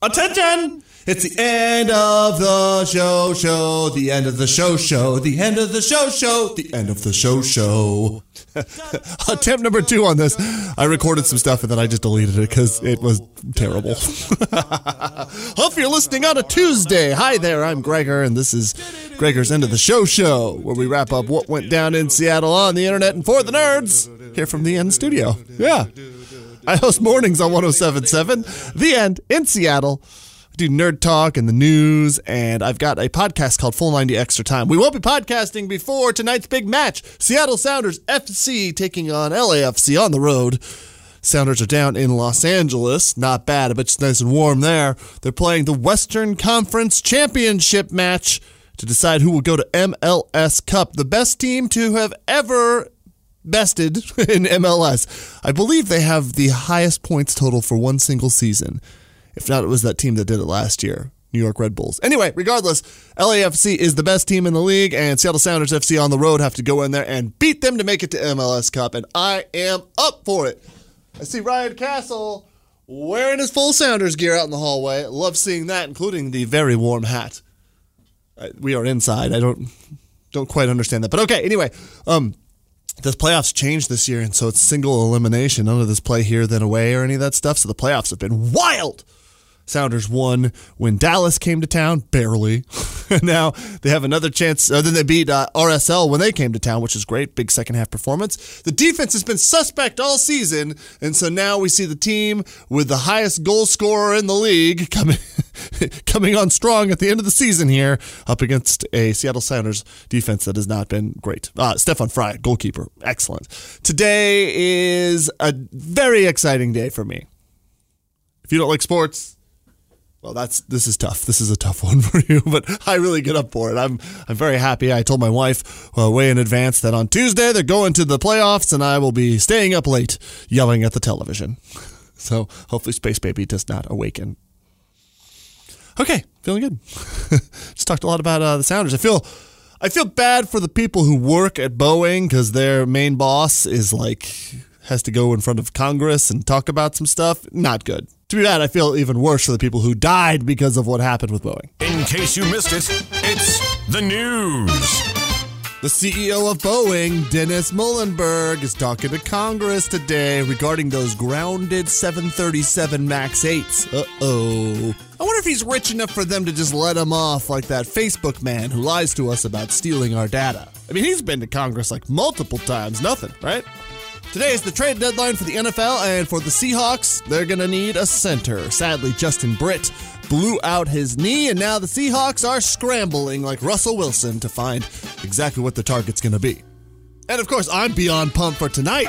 Attention! It's the end of the show, show, the end of the show, show, the end of the show, show, the end of the show, show. Attempt number two on this. I recorded some stuff and then I just deleted it because it was terrible. Hope you're listening on a Tuesday. Hi there, I'm Gregor, and this is Gregor's End of the Show Show, where we wrap up what went down in Seattle on the internet and for the nerds. Here from the End Studio. Yeah. I host mornings on 1077, The End in Seattle. I do nerd talk and the news, and I've got a podcast called Full 90 Extra Time. We won't be podcasting before tonight's big match Seattle Sounders FC taking on LAFC on the road. Sounders are down in Los Angeles. Not bad. I bet it's nice and warm there. They're playing the Western Conference Championship match to decide who will go to MLS Cup. The best team to have ever bested in MLS. I believe they have the highest points total for one single season. If not, it was that team that did it last year. New York Red Bulls. Anyway, regardless, LAFC is the best team in the league, and Seattle Sounders FC on the road have to go in there and beat them to make it to MLS Cup, and I am up for it. I see Ryan Castle wearing his full Sounders gear out in the hallway. Love seeing that, including the very warm hat. Uh, we are inside. I don't don't quite understand that, but okay. Anyway, um, the playoffs changed this year, and so it's single elimination. None of this play here, then away, or any of that stuff. So the playoffs have been wild. Sounders won when Dallas came to town, barely. now they have another chance. Uh, then they beat uh, RSL when they came to town, which is great. Big second half performance. The defense has been suspect all season, and so now we see the team with the highest goal scorer in the league coming coming on strong at the end of the season here, up against a Seattle Sounders defense that has not been great. Uh, Stefan Frei, goalkeeper, excellent. Today is a very exciting day for me. If you don't like sports, well, that's this is tough. This is a tough one for you, but I really get up for it. I'm I'm very happy. I told my wife well, way in advance that on Tuesday they're going to the playoffs, and I will be staying up late yelling at the television. So hopefully, Space Baby does not awaken. Okay, feeling good. Just talked a lot about uh, the Sounders. I feel I feel bad for the people who work at Boeing because their main boss is like has to go in front of Congress and talk about some stuff. Not good. To be bad, I feel even worse for the people who died because of what happened with Boeing. In case you missed it, it's the news. The CEO of Boeing, Dennis Muilenburg, is talking to Congress today regarding those grounded 737 MAX 8s. Uh oh. I wonder if he's rich enough for them to just let him off like that Facebook man who lies to us about stealing our data. I mean, he's been to Congress like multiple times, nothing, right? Today is the trade deadline for the NFL, and for the Seahawks, they're going to need a center. Sadly, Justin Britt blew out his knee, and now the Seahawks are scrambling like Russell Wilson to find exactly what the target's going to be. And of course, I'm beyond pumped for tonight.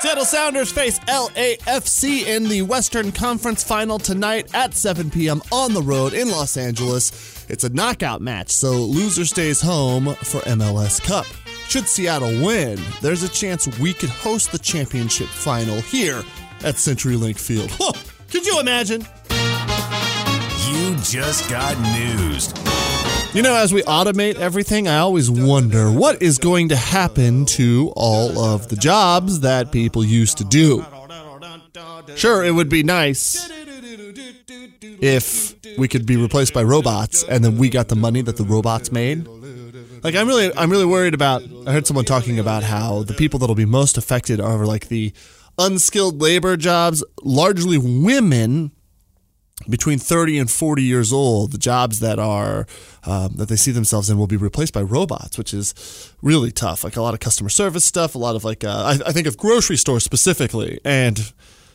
Seattle Sounders face LAFC in the Western Conference Final tonight at 7 p.m. on the road in Los Angeles. It's a knockout match, so loser stays home for MLS Cup. Should Seattle win, there's a chance we could host the championship final here at CenturyLink Field. Whoa, could you imagine? You just got news. You know, as we automate everything, I always wonder what is going to happen to all of the jobs that people used to do. Sure, it would be nice if we could be replaced by robots and then we got the money that the robots made. Like I'm really I'm really worried about I heard someone talking about how the people that'll be most affected are like the unskilled labor jobs, largely women between 30 and 40 years old, the jobs that are um, that they see themselves in will be replaced by robots, which is really tough. Like a lot of customer service stuff, a lot of like uh, I, I think of grocery stores specifically, and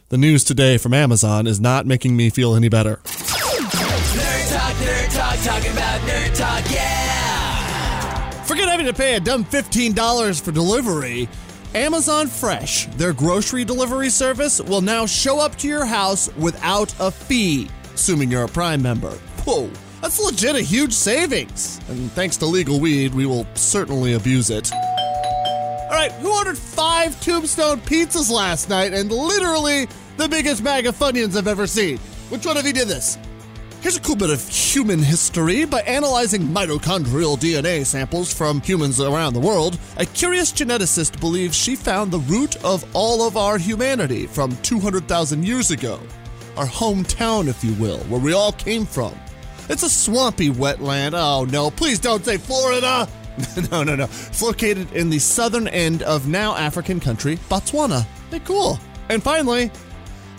the news today from Amazon is not making me feel any better. Nerd talk, nerd talk, talking about nerd talk, yeah. Forget having to pay a dumb $15 for delivery. Amazon Fresh, their grocery delivery service, will now show up to your house without a fee, assuming you're a Prime member. Whoa, that's legit a huge savings. And thanks to legal weed, we will certainly abuse it. All right, who ordered five Tombstone pizzas last night and literally the biggest bag of Funyuns I've ever seen? Which one of you did this? Here's a cool bit of human history. By analyzing mitochondrial DNA samples from humans around the world, a curious geneticist believes she found the root of all of our humanity from 200,000 years ago. Our hometown, if you will, where we all came from. It's a swampy wetland. Oh no, please don't say Florida! no, no, no. It's located in the southern end of now African country, Botswana. Hey, cool. And finally,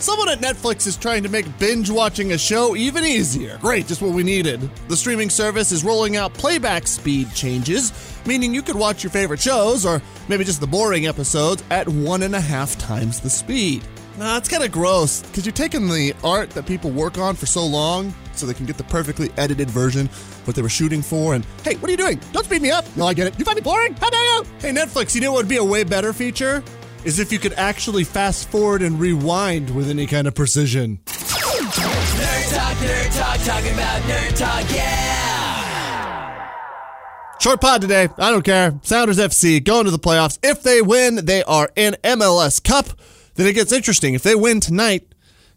someone at Netflix is trying to make binge watching a show even easier. Great, just what we needed. The streaming service is rolling out playback speed changes, meaning you could watch your favorite shows, or maybe just the boring episodes, at one and a half times the speed. Nah, it's kind of gross because you're taking the art that people work on for so long so they can get the perfectly edited version what they were shooting for. And hey, what are you doing? Don't speed me up. No, I get it. You find me boring? How dare you? Hey, Netflix, you know what would be a way better feature? Is if you could actually fast forward and rewind with any kind of precision. Nerd talk, nerd talk, talking about nerd talk, yeah! Short pod today. I don't care. Sounders FC going to the playoffs. If they win, they are in MLS Cup. Then it gets interesting. If they win tonight,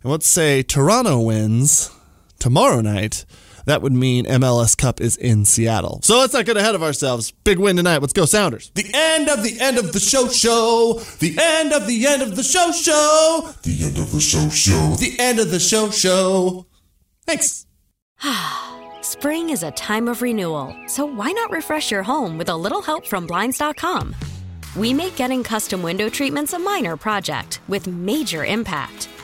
and let's say Toronto wins tomorrow night, that would mean MLS Cup is in Seattle. So let's not get ahead of ourselves. Big win tonight. Let's go, Sounders. The end of the end of the show show. The end of the end of the show show. The end of the show show. The end of the show show. Thanks. Spring is a time of renewal, so why not refresh your home with a little help from Blinds.com? We make getting custom window treatments a minor project with major impact.